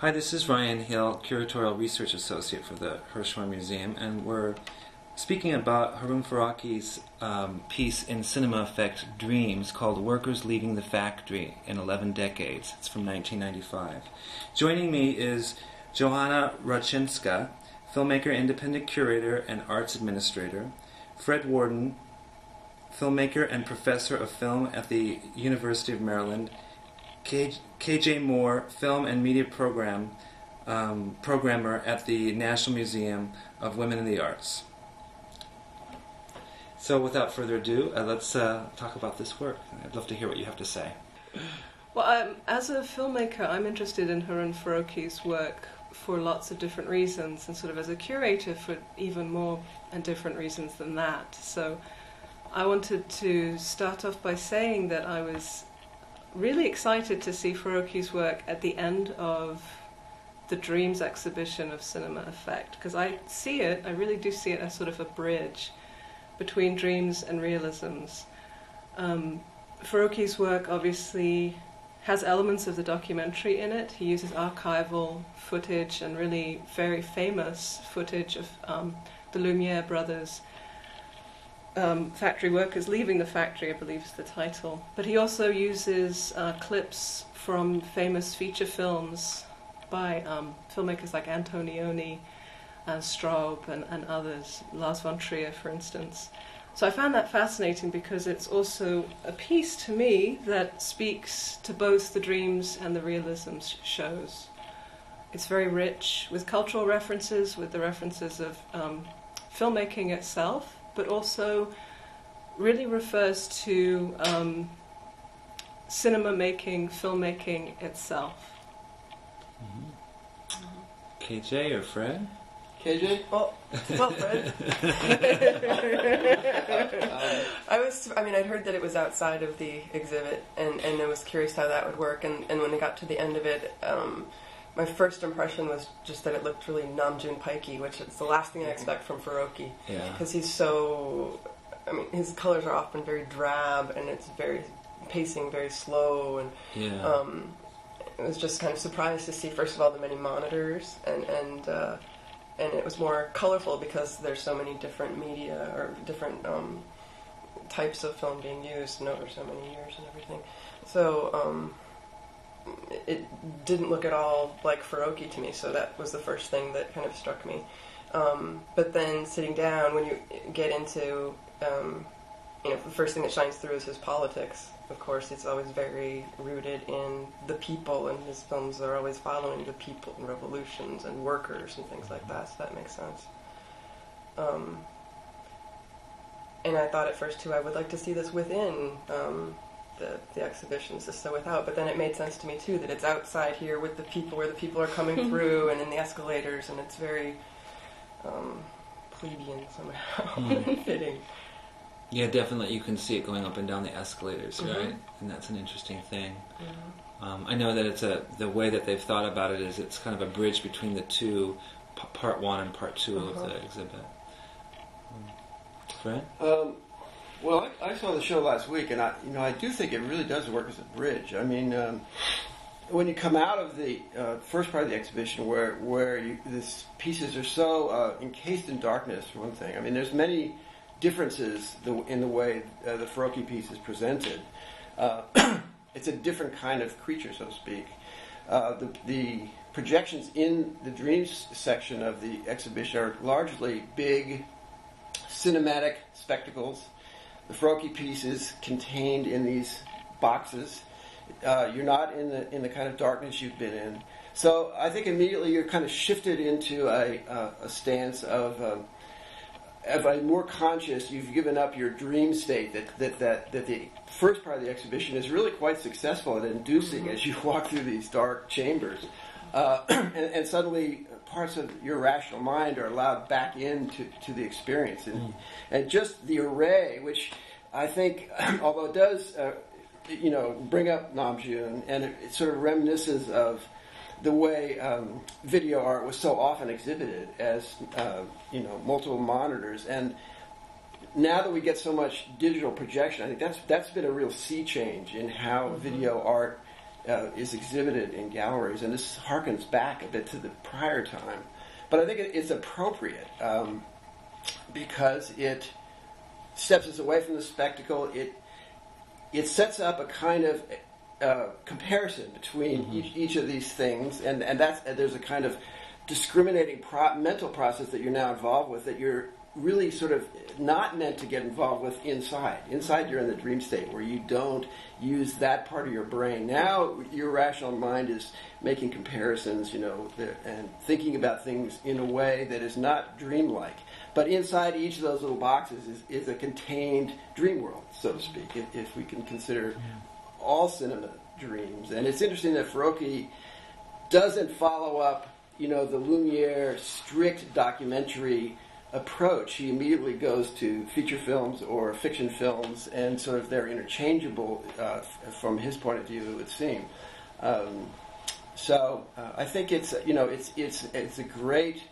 Hi, this is Ryan Hill, Curatorial Research Associate for the Hirshhorn Museum, and we're speaking about Harun Farocki's um, piece in Cinema Effect Dreams called Workers Leaving the Factory in 11 Decades. It's from 1995. Joining me is Joanna Raczynska, filmmaker, independent curator, and arts administrator, Fred Worden, filmmaker and professor of film at the University of Maryland, KJ Mohr, film and media program um, programmer at the National Museum of Women in the Arts. So, without further ado, uh, let's uh, talk about this work. I'd love to hear what you have to say. Well, um, as a filmmaker, I'm interested in Harun Farocki's work for lots of different reasons, and sort of as a curator for even more and different reasons than that. So, I wanted to start off by saying that I was really excited to see Farocki's work at the end of the Dreams exhibition of Cinema Effect because I see it, I really do see it as sort of a bridge between dreams and realisms. Um, work obviously has elements of the documentary in it. He uses archival footage and really very famous footage of um, the Lumiere brothers um, factory workers leaving the factory, I believe is the title. But he also uses uh, clips from famous feature films by um, filmmakers like Antonioni and Straub and, and others, Lars von Trier, for instance. So I found that fascinating because it's also a piece to me that speaks to both the dreams and the realism shows. It's very rich with cultural references, with the references of um, filmmaking itself, but also really refers to um, cinema making, filmmaking itself. Mm-hmm. KJ or Fred? KJ? Well, well, Fred. I was, I mean, I'd heard that it was outside of the exhibit, and, and I was curious how that would work. And, and when I got to the end of it, um, my first impression was just that it looked really Nam June Paiki, which is the last thing I expect from Farocki. Yeah. Because he's so, I mean, his colors are often very drab, and it's very pacing very slow, and Yeah. um, I was just kind of surprised to see, first of all, the many monitors, and and uh, and it was more colorful because there's so many different media or different um, types of film being used and over so many years and everything. So um, it- didn't look at all like Farocki to me. So that was the first thing that kind of struck me. Um, but then sitting down, when you get into um, you know, the first thing that shines through is his politics. Of course, it's always very rooted in the people, and his films are always following the people and revolutions and workers and things like that. So that makes sense. Um, and I thought at first too, I would like to see this within um, the the exhibitions, just so without. But then it made sense to me too that it's outside here with the people, where the people are coming through, and in the escalators, and it's very um, plebeian somehow, fitting. Yeah, definitely. You can see it going up and down the escalators, Mhm. right? And that's an interesting thing. Um, I know that it's a the way that they've thought about it is it's kind of a bridge between the two, p- part one and part 2 of Uh-huh. the exhibit. Um, Fred? Um, well, I, I saw the show last week, and I, you know, I do think it really does work as a bridge. I mean, um, when you come out of the uh, first part of the exhibition, where where you, these pieces are so uh, encased in darkness, for one thing. I mean, there's many differences the, in the way uh, the Farocki piece is presented. Uh, it's a different kind of creature, so to speak. Uh, the, the projections in the dreams section of the exhibition are largely big, cinematic spectacles. The Farocki piece is contained in these boxes. Uh, you're not in the in the kind of darkness you've been in. So I think immediately you're kind of shifted into a, uh, a stance of um, of a more conscious. You've given up your dream state that that, that that the first part of the exhibition is really quite successful at inducing as you walk through these dark chambers, uh, and, and suddenly parts of your rational mind are allowed back into to the experience, and and just the array, which I think, although it does, uh, you know, bring up Nam June, and it, it sort of reminisces of the way um, video art was so often exhibited as uh, you know multiple monitors. And now that we get so much digital projection, I think that's that's been a real sea change in how video art uh, is exhibited in galleries, and this harkens back a bit to the prior time. But I think it, it's appropriate um, because it steps us away from the spectacle. It it sets up a kind of uh, comparison between each, each of these things, and and that's and there's a kind of discriminating pro- mental process that you're now involved with that you're really sort of not meant to get involved with inside. Inside, you're in the dream state where you don't use that part of your brain. Now, your rational mind is making comparisons, you know, and thinking about things in a way that is not dreamlike. But inside each of those little boxes is, is a contained dream world, so to speak, if, if we can consider all cinema dreams. And it's interesting that Farocki doesn't follow up, you know, the Lumiere strict documentary approach. He immediately goes to feature films or fiction films, and sort of they're interchangeable uh, from his point of view, it would seem. Um, so uh, I think it's you know it's it's it's a great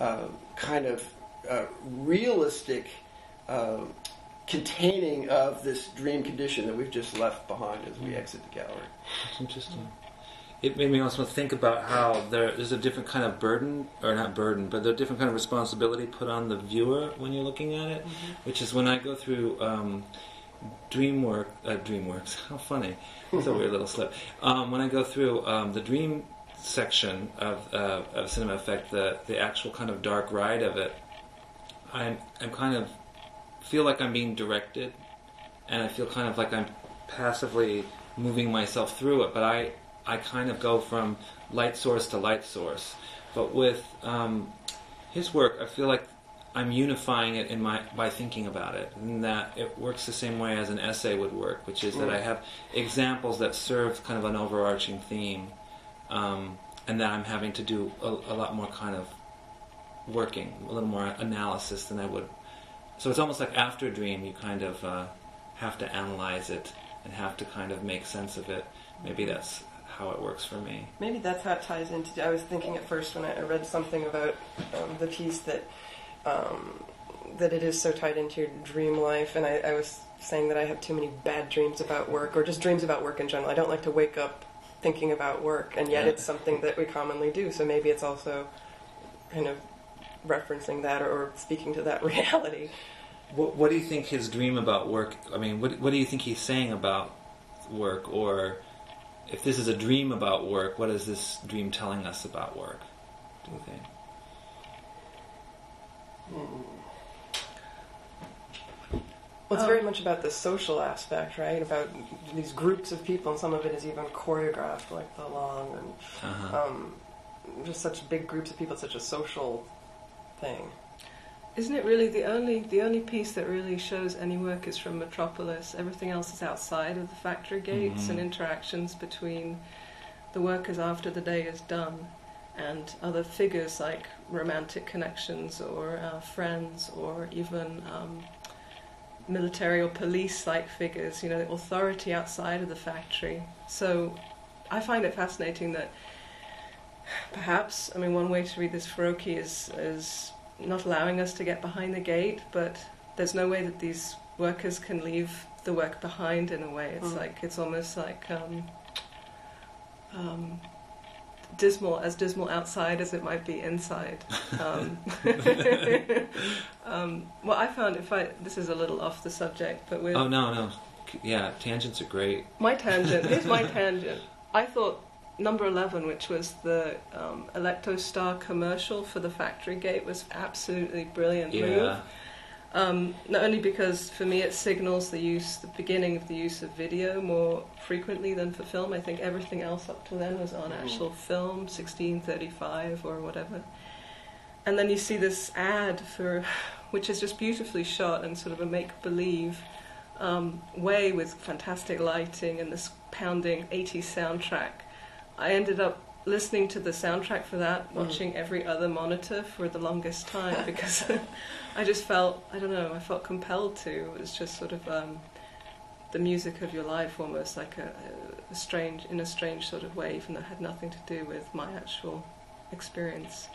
uh, kind of uh, realistic uh, containing of this dream condition that we've just left behind as we exit the gallery. That's interesting. It made me also think about how there is a different kind of burden, or not burden, but there's a different kind of responsibility put on the viewer when you're looking at it. Which is when I go through um, DreamWork, uh, DreamWorks. How funny! It's a weird little slip. Um, when I go through um, the dream section of, uh, of Cinema Effect, the the actual kind of dark ride of it, I'm I'm kind of feel like I'm being directed, and I feel kind of like I'm passively moving myself through it. But I I kind of go from light source to light source. But with um, his work, I feel like I'm unifying it in my by thinking about it, and that it works the same way as an essay would work, which is that I have examples that serve kind of an overarching theme, um, and that I'm having to do a, a lot more kind of working, a little more analysis than I would. So it's almost like after a dream, you kind of uh, have to analyze it and have to kind of make sense of it. Maybe that's how it works for me. Maybe that's how it ties into. I was thinking at first when I read something about um, the piece that um, that it is so tied into your dream life, and I, I was saying that I have too many bad dreams about work, or just dreams about work in general. I don't like to wake up thinking about work, and yet Yeah. it's something that we commonly do. So maybe it's also kind of referencing that or, or speaking to that reality. What, what do you think his dream about work? I mean, what what do you think he's saying about work? Or if this is a dream about work, what is this dream telling us about work? Do you think? Well, it's very much about the social aspect, right? About these groups of people, and some of it is even choreographed, like the long and Uh-huh. um, just such big groups of people. It's such a social thing. Isn't it really the only the only piece that really shows any work is from Metropolis? Everything else is outside of the factory gates Mhm. and interactions between the workers after the day is done and other figures like romantic connections or uh, friends or even um, military or police-like figures. You know, the authority outside of the factory. So I find it fascinating that perhaps I mean one way to read this Farocki is is not allowing us to get behind the gate, but there's no way that these workers can leave the work behind in a way. It's Mm. like it's almost like um, um, dismal, as dismal outside as it might be inside. Um, um, well, I found if I this is a little off the subject, but with Oh no, no, yeah, tangents are great. my tangent. Here's my tangent. I thought number 11, which was the um, Electostar commercial for the factory gate, was absolutely brilliant move. Um, not only because for me it signals the use, the beginning of the use of video more frequently than for film. I think everything else up to then was on actual film, 1635 or whatever. And then you see this ad for, which is just beautifully shot and sort of a make believe um, way with fantastic lighting and this pounding 80s soundtrack. I ended up listening to the soundtrack for that, Mm. watching every other monitor for the longest time because I just felt, I don't know, I felt compelled to. It was just sort of um, the music of your life, almost like a, a strange, in a strange sort of way, even though it had nothing to do with my actual experience.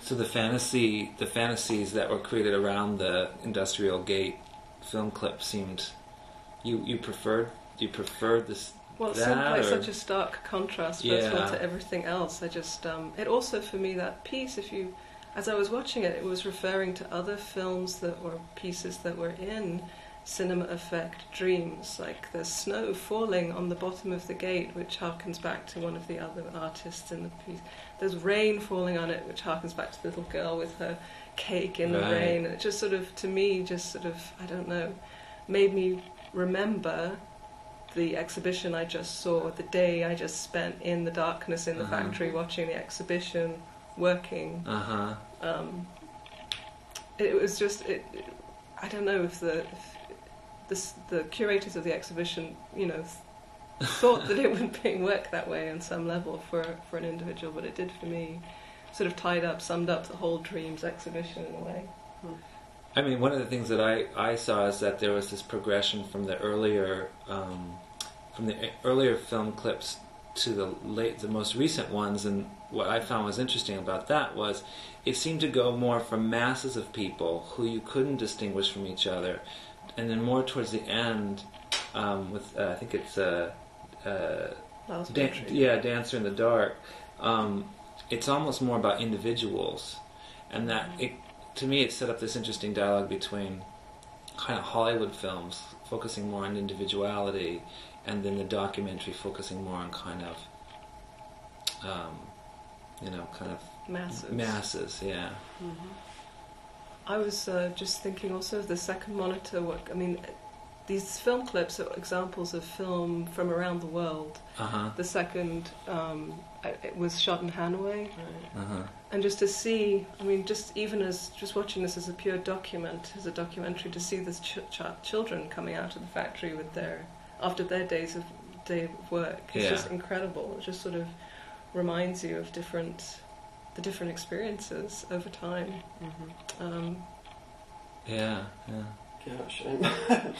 So the fantasy, the fantasies that were created around the industrial gate film clip seemed you you preferred you preferred this Well, it's That sort like or- such a stark contrast, first of all, to everything else. I just, um, it also for me that piece, if you, as I was watching it, it was referring to other films that were pieces that were in cinema effect dreams. Like there's snow falling on the bottom of the gate, which harkens back to one of the other artists in the piece. There's rain falling on it, which harkens back to the little girl with her cake in the rain. And it just sort of, to me, just sort of, I don't know, made me remember the exhibition I just saw, the day I just spent in the darkness in the Uh-huh. factory watching the exhibition, working. Uh huh. Um, it was just, it, it- I don't know if the if this, the curators of the exhibition, you know, thought that it would be work that way on some level for for an individual, but it did for me. Sort of tied up, summed up the whole Dreams exhibition in a way. I mean, one of the things that I, I saw is that there was this progression from the earlier um, from the earlier film clips to the late the most recent ones, and what I found was interesting about that was it seemed to go more from masses of people who you couldn't distinguish from each other, and then more towards the end um, with uh, I think it's uh, uh, Dan- yeah, Dancer in the Dark. Um, it's almost more about individuals, and that it to me it set up this interesting dialogue between kind of Hollywood films focusing more on individuality, and then the documentary focusing more on kind of, um, you know, kind of Masses. masses. Yeah. I was uh, just thinking also of the second monitor work. I mean, these film clips are examples of film from around the world. Uh huh. The second um, it was shot in Hanoi, Uh huh. and just to see, I mean, just even as just watching this as a pure document, as a documentary, to see these ch- ch- children coming out of the factory with their after their days of day of work, it's Yeah. just incredible. It just sort of reminds you of different the different experiences over time. Mm-hmm. Um, Yeah. Yeah. Gosh, I,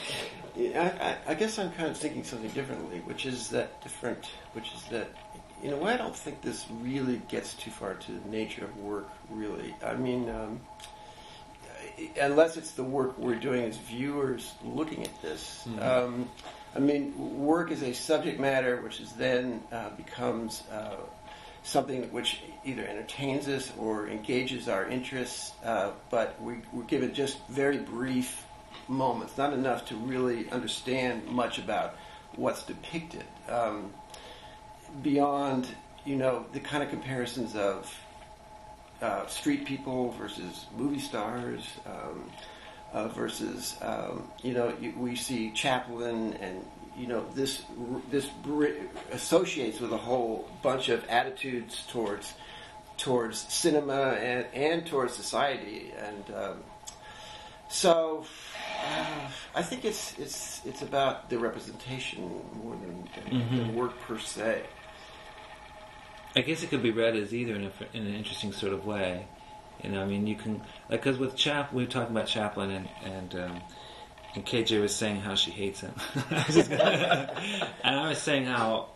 I, I guess I'm kind of thinking something differently, which is that different, which is that, in a way, I don't think this really gets too far to the nature of work, really. I mean, um, unless it's the work we're doing as viewers looking at this. Mhm. Um, I mean, work is a subject matter which is then uh, becomes uh, something which either entertains us or engages our interests, uh, but we, we're given just very brief moments, not enough to really understand much about what's depicted. Um, beyond, you know, the kind of comparisons of uh, street people versus movie stars um, uh, versus, um, you know, we see Chaplin and, you know, this this associates with a whole bunch of attitudes towards towards cinema and, and towards society. And um, so uh, I think it's, it's, it's about the representation more than, Mhm. than work per se. I guess it could be read as either in, a, in an interesting sort of way. You know, I mean, you can like because with Chap, we were talking about Chaplin, and and um, and KJ was saying how she hates him, I was just gonna- and I was saying how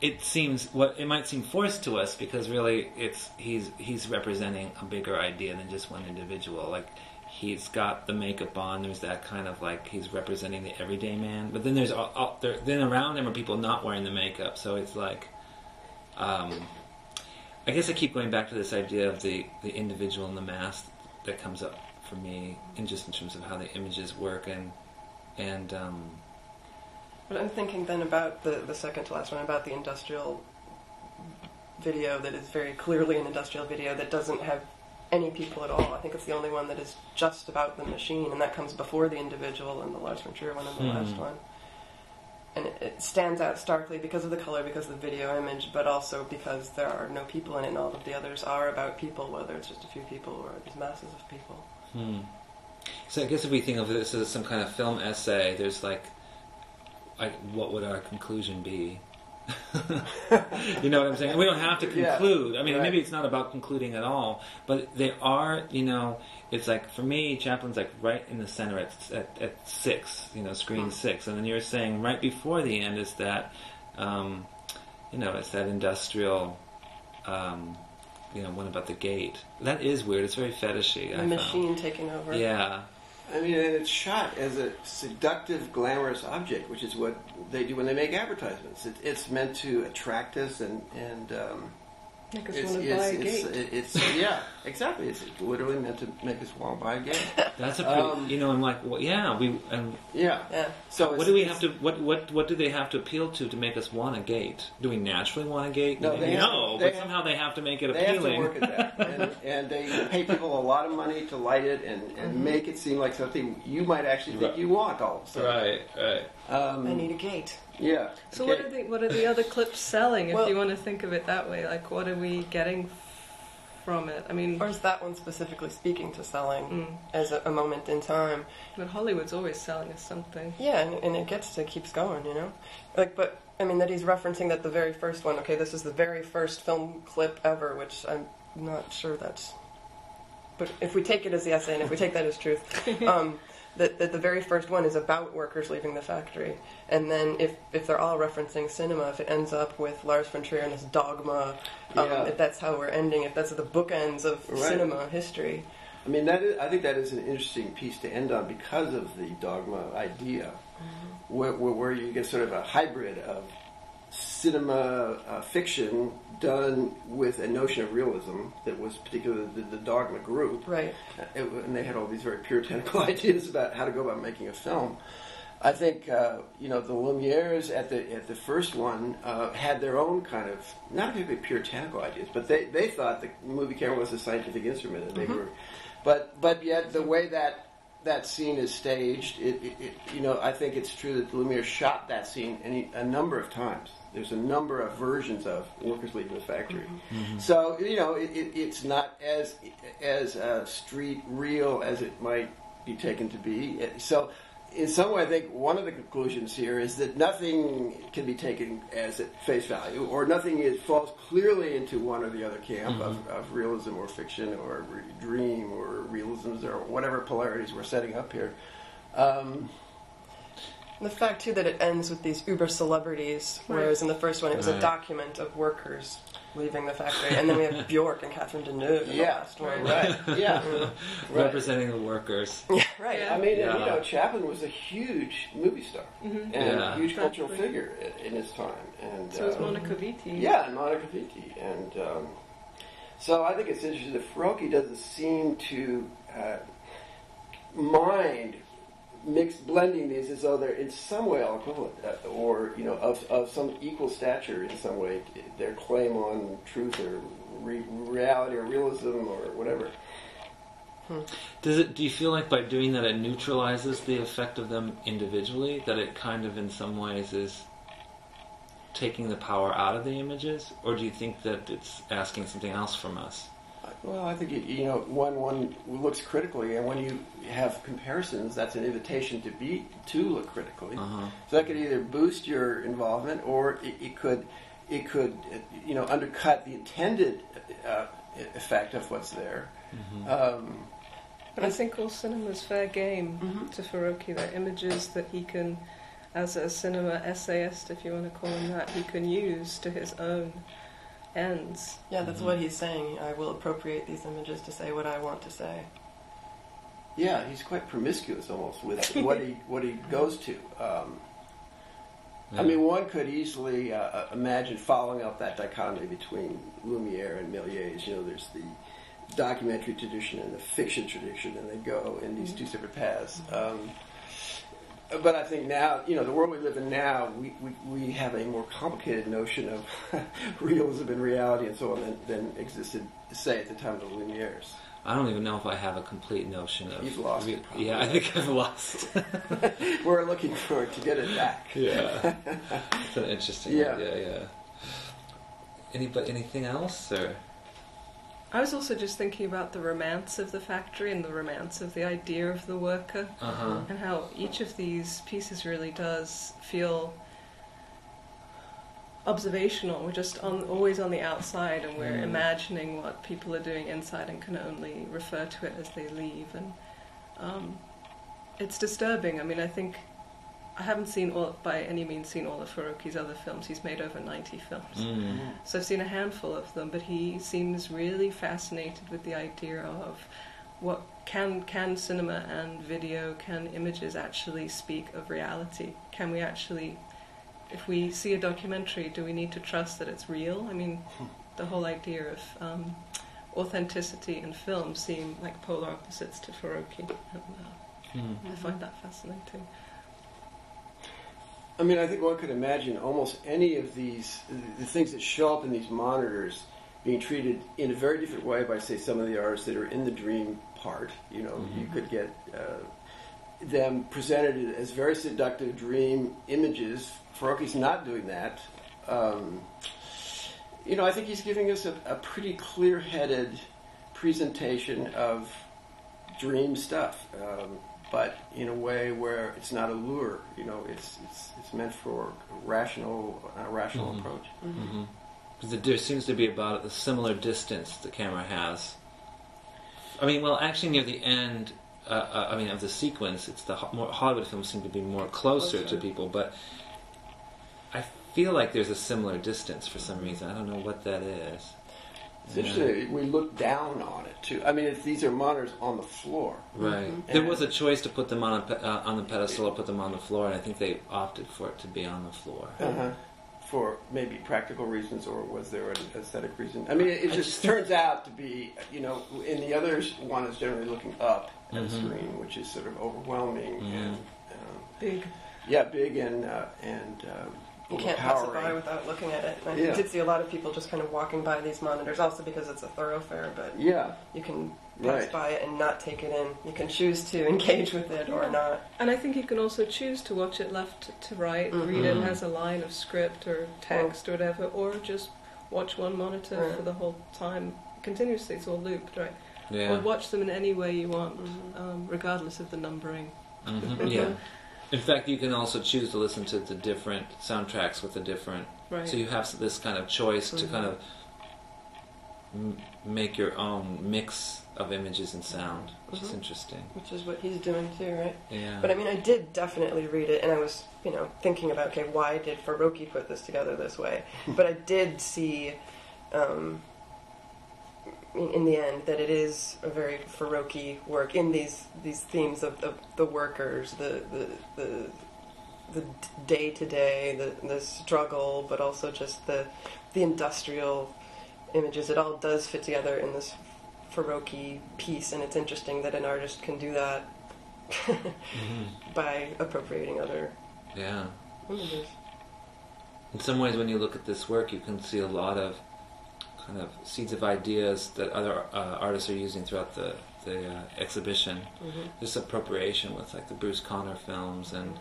it seems what it might seem forced to us because really it's he's he's representing a bigger idea than just one individual. Like he's got the makeup on. There's that kind of like he's representing the everyday man. But then there's all, all, there, then around him are people not wearing the makeup. So it's like, um, I guess I keep going back to this idea of the the individual and the mass that comes up for me, in just in terms of how the images work and and um, But I'm thinking then about the, the second to last one, about the industrial video that is very clearly an industrial video that doesn't have any people at all. I think it's the only one that is just about the machine, and that comes before the individual and the Lars von Trier one and the Hmm. last one. And it, it stands out starkly because of the color, because of the video image, but also because there are no people in it, and all of the others are about people, whether it's just a few people or these masses of people. Hmm. So I guess if we think of this as some kind of film essay, there's like, like what would our conclusion be? you know what I'm saying? We don't have to Yeah. conclude. I mean, Right. maybe it's not about concluding at all, but there are, you know, it's like for me, Chaplin's like right in the center at at, at six, you know, screen six, and then you're saying right before the end is that, um, you know, it's that industrial. Um, you know, one about the gate. That is weird. It's very fetishy. I The found. machine taking over. Yeah, I mean, and it's shot as a seductive, glamorous object, which is what they do when they make advertisements. It, it's meant to attract us and and um, Make us it's, want to buy a it's, gate. it's, it's yeah, exactly. It's literally meant to make us want to buy a gate. That's a pretty, Um, you know, I'm like, well, yeah, we, and Yeah. Yeah. So what it's- do we it's- have to, what, what, what do they have to appeal to to make us want a gate? Do we naturally want a gate? No, they have- no, they but have- somehow they have to make it They have to appealing. work at that, and, and they pay people a lot of money to light it and, and make it seem like something you might actually think Right. you want all of a sudden. right, right. Um, I need a gate. Yeah. So Okay. what are the what are the other clips selling? If Well- you want to think of it that way, like what are we getting from it? I mean, Or is that one specifically speaking to selling mm, as a, a moment in time? but Hollywood's always selling us something. Yeah, and, and it gets to keeps going, you know. Like, but I mean that he's referencing that the very first one. Okay, this is the very first film clip ever, which I'm not sure that's. But if we take it as the essay, and if we take that as truth, um, that, that the very first one is about workers leaving the factory, and then if if they're all referencing cinema, if it ends up with Lars von Trier and his Dogma, um, Yeah. if that's how we're ending, if that's the bookends of Right. cinema history. I mean, that is, I think that is an interesting piece to end on because of the dogma idea, where, where, where you get sort of a hybrid of cinema uh, fiction done with a notion of realism that was particularly the, the dogma group. Right. It- and they had all these very puritanical ideas about how to go about making a film. I think uh, you know the Lumieres at the at the first one uh, had their own kind of not particularly puritanical ideas, but they, they thought the movie camera was a scientific instrument, and they were, but but yet the way that that scene is staged, it, it, it you know I think it's true that the Lumiere shot that scene any, a number of times. There's a number of versions of workers leaving the factory, so you know it, it, it's not as as uh, street real as it might be taken to be. So, in some way, I think one of the conclusions here is that nothing can be taken as at face value, or nothing is, falls clearly into one or the other camp of, of realism or fiction or re- dream or realisms or whatever polarities we're setting up here. Um, The fact too that it ends with these uber celebrities, whereas in the first one it was a document of workers leaving the factory, and then we have Bjork and Catherine Deneuve in the yeah, last one. right, yeah, right. Representing the workers. Yeah, right. Yeah. I mean, and, Yeah. you know, Chaplin was a huge movie star and Yeah. a huge cultural Exactly. figure i- in his time. And So is um, Monica Vitti. Yeah, and Monica Vitti. And um, so I think it's interesting that Farocki doesn't seem to uh, mind mix blending these as though they're in some way all equivalent, uh, or you know, of, of some equal stature in some way. Their claim on truth or re- reality or realism or whatever. Does it? Do you feel like by doing that it neutralizes the effect of them individually? That it kind of, in some ways, is taking the power out of the images, or do you think that it's asking something else from us? Well, I think you, you know when one looks critically, and when you have comparisons, that's an invitation to be to look critically. Uh-huh. So that could either boost your involvement, or it, it could it could uh, you know undercut the intended uh, effect of what's there. Um, But I think all cinema's fair game Mhm. to Farocki. They're images that he can, as a cinema essayist, if you want to call him that, he can use to his own ends. Yeah, that's what he's saying. I will appropriate these images to say what I want to say. yeah, he's quite promiscuous almost with what he what he goes to. Um, I mean, one could easily uh, imagine following up that dichotomy between Lumiere and Méliès. You know, there's the documentary tradition and the fiction tradition, and they go in these two separate paths. Um, but I think now, you know, the world we live in now, we, we, we have a more complicated notion of realism and reality and so on than, than existed, say, at the time of the Lumieres. I don't even know if I have a complete notion of. You've lost it. Yeah, I think I've lost. We're looking for to get it back. yeah, it's an interesting. Yeah. Yeah, yeah. Anybody, anything else or? I was also just thinking about the romance of the factory and the romance of the idea of the worker, Uh huh. and how each of these pieces really does feel observational. We're just on, always on the outside, and we're Mm. imagining what people are doing inside, and can only refer to it as they leave. And um, it's disturbing. I mean, I think I haven't seen all by any means seen all of Farocki's other films. He's made over ninety films. Mm. So I've seen a handful of them, but he seems really fascinated with the idea of what can can cinema and video can images actually speak of reality? Can we actually, if we see a documentary, do we need to trust that it's real? I mean, the whole idea of um, authenticity in film seem like polar opposites to Farocki, and uh, Hmm. I find that fascinating. I mean, I think one could imagine almost any of these, the things that show up in these monitors being treated in a very different way by, say, some of the artists that are in the dream part. You know, Mhm. you could get uh, them presented as very seductive dream images. Farocki's not doing that. Um, you know, I think he's giving us a, a pretty clear headed presentation of dream stuff. Um, but in a way where it's not a lure. You know, it's it's it's meant for a rational a rational Mhm. approach. Mm-hmm. Because there seems to be about a similar distance the camera has. I mean, well, actually, near the end, uh, uh, I mean, of the sequence, it's the Ho- more Hollywood films seem to be more closer, Closer. to people, but I feel like there's a similar distance for some reason. I don't know what that is. It's interesting. We look down on it too. I mean, if these are monitors on the floor. Right. Mhm. There was a choice to put them on a, uh, on the pedestal or put them on the floor, and I think they opted for it to be on the floor. Uh-huh. For maybe practical reasons, or was there an aesthetic reason? I mean, it, it just just- turns out to be, you know, in the others, one is generally looking up at Mhm. the screen, which is sort of overwhelming and, um, Big. yeah, big and uh, and um, You can't pass it by without looking at it. I Yeah. did see a lot of people just kind of walking by these monitors, also because it's a thoroughfare, but Yeah, you can pass Right. by it and not take it in. You can choose to engage with it or not. And I think you can also choose to watch it left to right, Mhm. read it as a line of script or text or whatever, or just watch one monitor Right. for the whole time continuously. It's all looped, right? Or watch them in any way you want, Mhm. um, regardless of the numbering. Mhm, Yeah. In fact, you can also choose to listen to the different soundtracks with the different Right. So you have this kind of choice to Mhm. kind of m- make your own mix of images and sound, which is Mhm. interesting. Which is what he's doing too, right? Yeah. But I mean, I did definitely read it, and I was, you know, thinking about, okay, why did Farocki put this together this way? but I did see, um, in, in the end, that it is a very Farocki work in these these themes of, of the workers, the the the the day to day, the the struggle, but also just the the industrial images. It all does fit together in this Farocki piece, and it's interesting that an artist can do that Mhm. by appropriating other Yeah. images. In some ways, when you look at this work, you can see a lot of kind of seeds of ideas that other uh, artists are using throughout the the uh, exhibition. Mm-hmm. This appropriation with like the Bruce Conner films and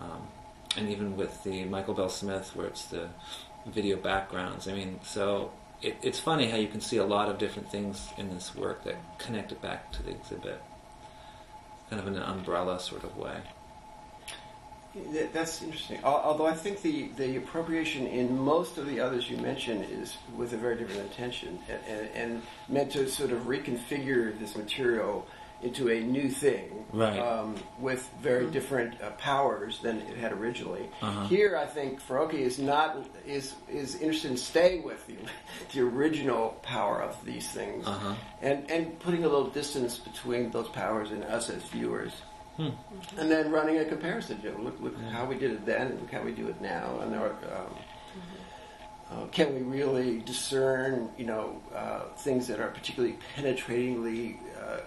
um, and even with the Michael Bell Smith, where it's the video backgrounds. I mean, so it, it's funny how you can see a lot of different things in this work that connect it back to the exhibit, kind of in an umbrella sort of way. That- That's interesting. Although I think the, the appropriation in most of the others you mentioned is with a very different intention and, and, and meant to sort of reconfigure this material into a new thing Right. um, with very different uh, powers than it had originally. Uh-huh. Here, I think Farocki is not is is interested in staying with the, the original power of these things Uh huh. and and putting a little distance between those powers and us as viewers Hmm. and then running a comparison. You know, look, look Yeah. how we did it then, and look how we do it now, and our, um, uh, can we really discern, you know, uh, things that are particularly penetratingly uh,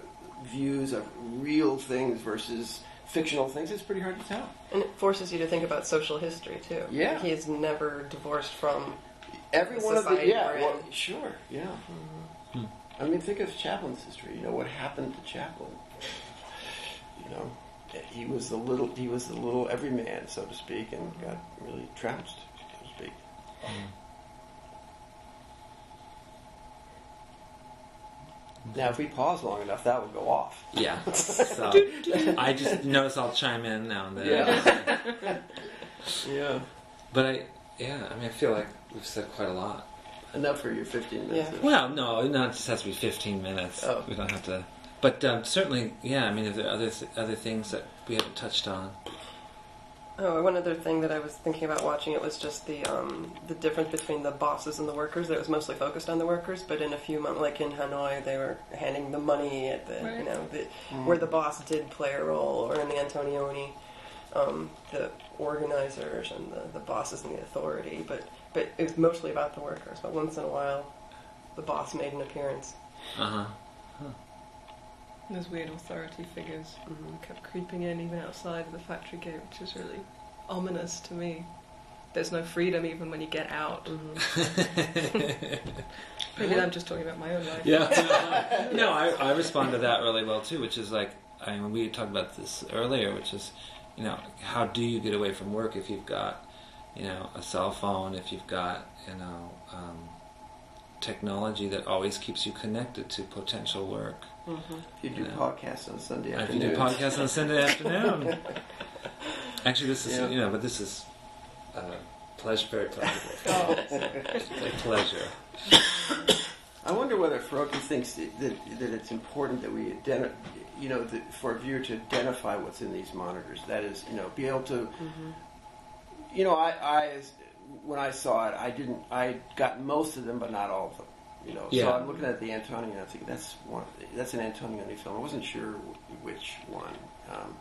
views of real things versus fictional things? It's pretty hard to tell. And it forces you to think about social history too. Yeah. Like, he is never divorced from. Every The one of the yeah, well, sure, yeah. Hmm. I mean, think of Chaplin's history. You know what happened to Chaplin. You know, he was the little he was the little everyman, so to speak, and got really trounced, so to speak. Mm-hmm. Now, if we pause long enough, that will go off. Yeah. So I just notice I'll chime in now and then. Yeah. Yeah, But I, yeah, I mean, I feel like we've said quite a lot. enough for your 15 minutes. Yeah. Well, no, no, it just has to be 15 minutes. Oh. We don't have to. But um, certainly, yeah, I mean, are there other, th- other things that we haven't touched on. Oh, one other thing that I was thinking about watching it was just the um, the difference between the bosses and the workers. It was mostly focused on the workers, but in a few months, like in Hanoi, they were handing the money at the you know the, where the boss did play a role, or in the Antonioni, um, the organizers and the, the bosses and the authority. But but it was mostly about the workers. But once in a while, the boss made an appearance. Uh huh. Those weird authority figures Mhm. kept creeping in even outside of the factory gate, which is really ominous to me. There's no freedom even when you get out. Maybe I'm just talking about my own life. Yeah. no, I, I respond to that really well too, which is like, I mean, we talked about this earlier, which is, you know, how do you get away from work if you've got, you know, a cell phone, if you've got, you know, um, technology that always keeps you connected to potential work. Mhm. If you do Yeah. podcasts on Sunday And if you afternoon. do podcasts on Sunday afternoon. Actually, this is, Yeah. you know, but this is uh, pleasure, very pleasurable. Oh, It's a pleasure. I wonder whether Farocki thinks that, that, that it's important that we identify, you know, that for a viewer to identify what's in these monitors. That is, you know, be able to, you know, I, I when I saw it, I didn't, I got most of them, but not all of them. You know, Yeah. so I'm looking at the Antonio, and I think that's one, that's an Antonioni film. I wasn't sure which one. Um,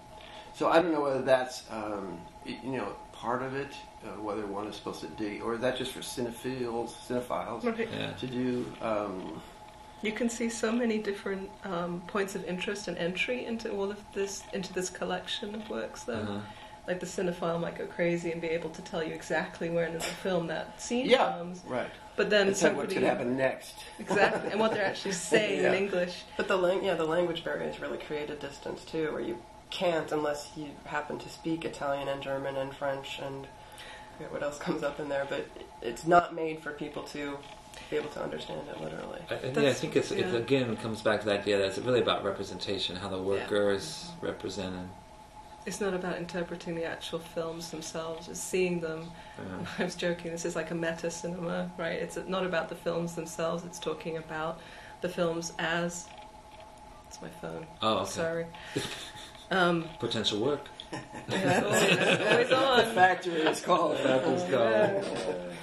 so I don't know whether that's, um, you know, part of it, uh, whether one is supposed to dig, or is that just for cinephiles, cinephiles Right. Yeah. to do. Um, You can see so many different um, points of interest and entry into all of this, into this collection of works, though. Uh-huh. Like the cinephile might go crazy and be able to tell you exactly where in the film that scene Yeah. comes, right. but then And so what's somebody going to happen next? exactly and what they're actually saying in English. But the lang- yeah, the language barriers really create a distance too, where you can't unless you happen to speak Italian and German and French and what else comes up in there. But it's not made for people to be able to understand it literally. I, I- yeah, I think it's, it's yeah. again comes back to the idea that it's really about representation, how the worker is represented. It's not about interpreting the actual films themselves, it's seeing them. Yeah. I was joking, this is like a meta cinema, right? It's not about the films themselves, it's talking about the films as. It's my phone, Oh, okay. sorry. Um, Potential work. yeah, always, always The factory is called. Apple's called.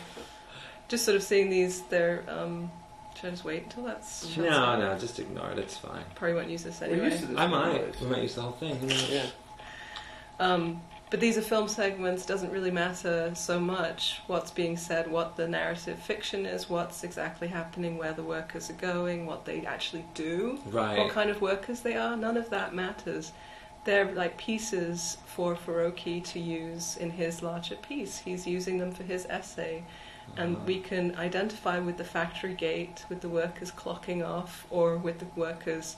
Just sort of seeing these, they're. Um, should I just wait until that's. No, down? no, just ignore it. It's fine. Probably won't use this We're anyway. used to this. I might. nowadays. We might use the whole thing. Yeah. Um, but these are film segments. Doesn't really matter so much what's being said, what the narrative fiction is, what's exactly happening, where the workers are going, what they actually do, what kind of workers they are. None of that matters. They're like pieces for Farocki to use in his larger piece. He's using them for his essay. And Uh-huh. we can identify with the factory gate, with the workers clocking off, or with the workers,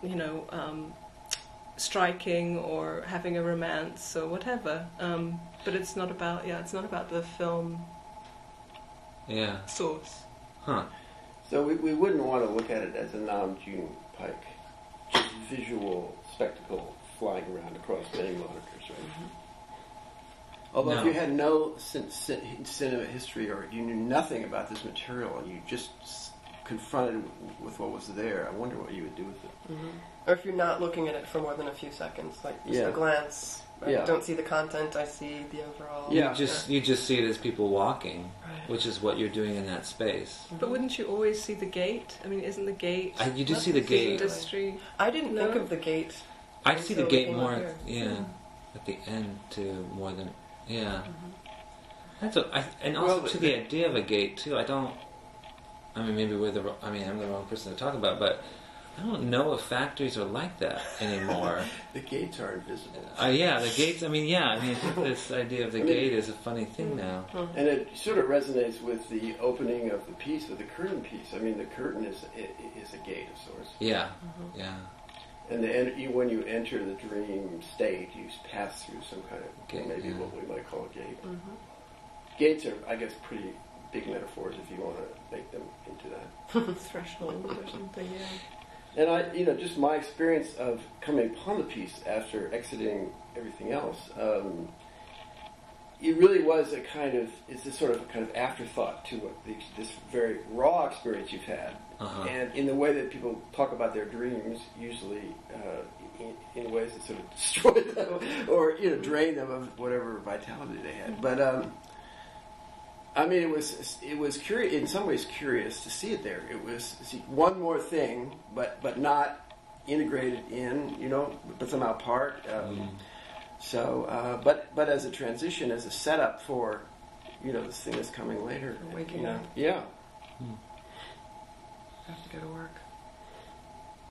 you know, um, striking or having a romance or whatever. Um, but it's not about, yeah, it's not about the film Yeah. source. Huh. So we, we wouldn't want to look at it as a non-June Pike visual spectacle flying around across many monitors, right? Although No. if you had no cin- cin- cinema history or you knew nothing about this material and you just s- confronted with what was there, I wonder what you would do with it. Mm-hmm. Or if you're not looking at it for more than a few seconds, like just Yeah. a glance. I Yeah. don't see the content, I see the overall. Yeah. You just you just see it as people walking, Right. which is what you're doing in that space. Mm-hmm. But wouldn't you always see the gate? I mean, isn't the gate I, you do see the the gate. industry? I didn't think of the gate. I see the gate came more. up here. Yeah, mm-hmm. at the end too, more than yeah. That's a, I, and also Well, the- to the idea of a gate too. I don't. I mean, maybe we're the. I mean, I'm the wrong person to talk about, but I don't know if factories are like that anymore. The gates are invisible. uh, yeah, the gates. I mean, yeah. I mean, I this idea of the I mean- gate is a funny thing now. And it sort of resonates with the opening of the piece, with the curtain piece. I mean, the curtain is is a gate of sorts. Yeah, yeah. And the, when you enter the dream state, you pass through some kind of Gate, maybe yeah. what we might call a gate. Mm-hmm. Gates are, I guess, pretty big metaphors if you want to make them into that. Threshold or something, yeah. And I, you know, just my experience of coming upon the piece after exiting everything else, um, it really was a kind of it's a sort of a kind of afterthought to what the, this very raw experience you've had, Uh-huh. and in the way that people talk about their dreams, usually uh, in, in ways that sort of destroy them or you know drain them of whatever vitality they had. But um, I mean, it was it was curious in some ways curious to see it there. It was see, one more thing, but but not integrated in, you know, but somehow part. Um, So, uh, but but as a transition, as a setup for, you know, this thing that's coming later. Waking you know, up. Yeah. Have to go to work.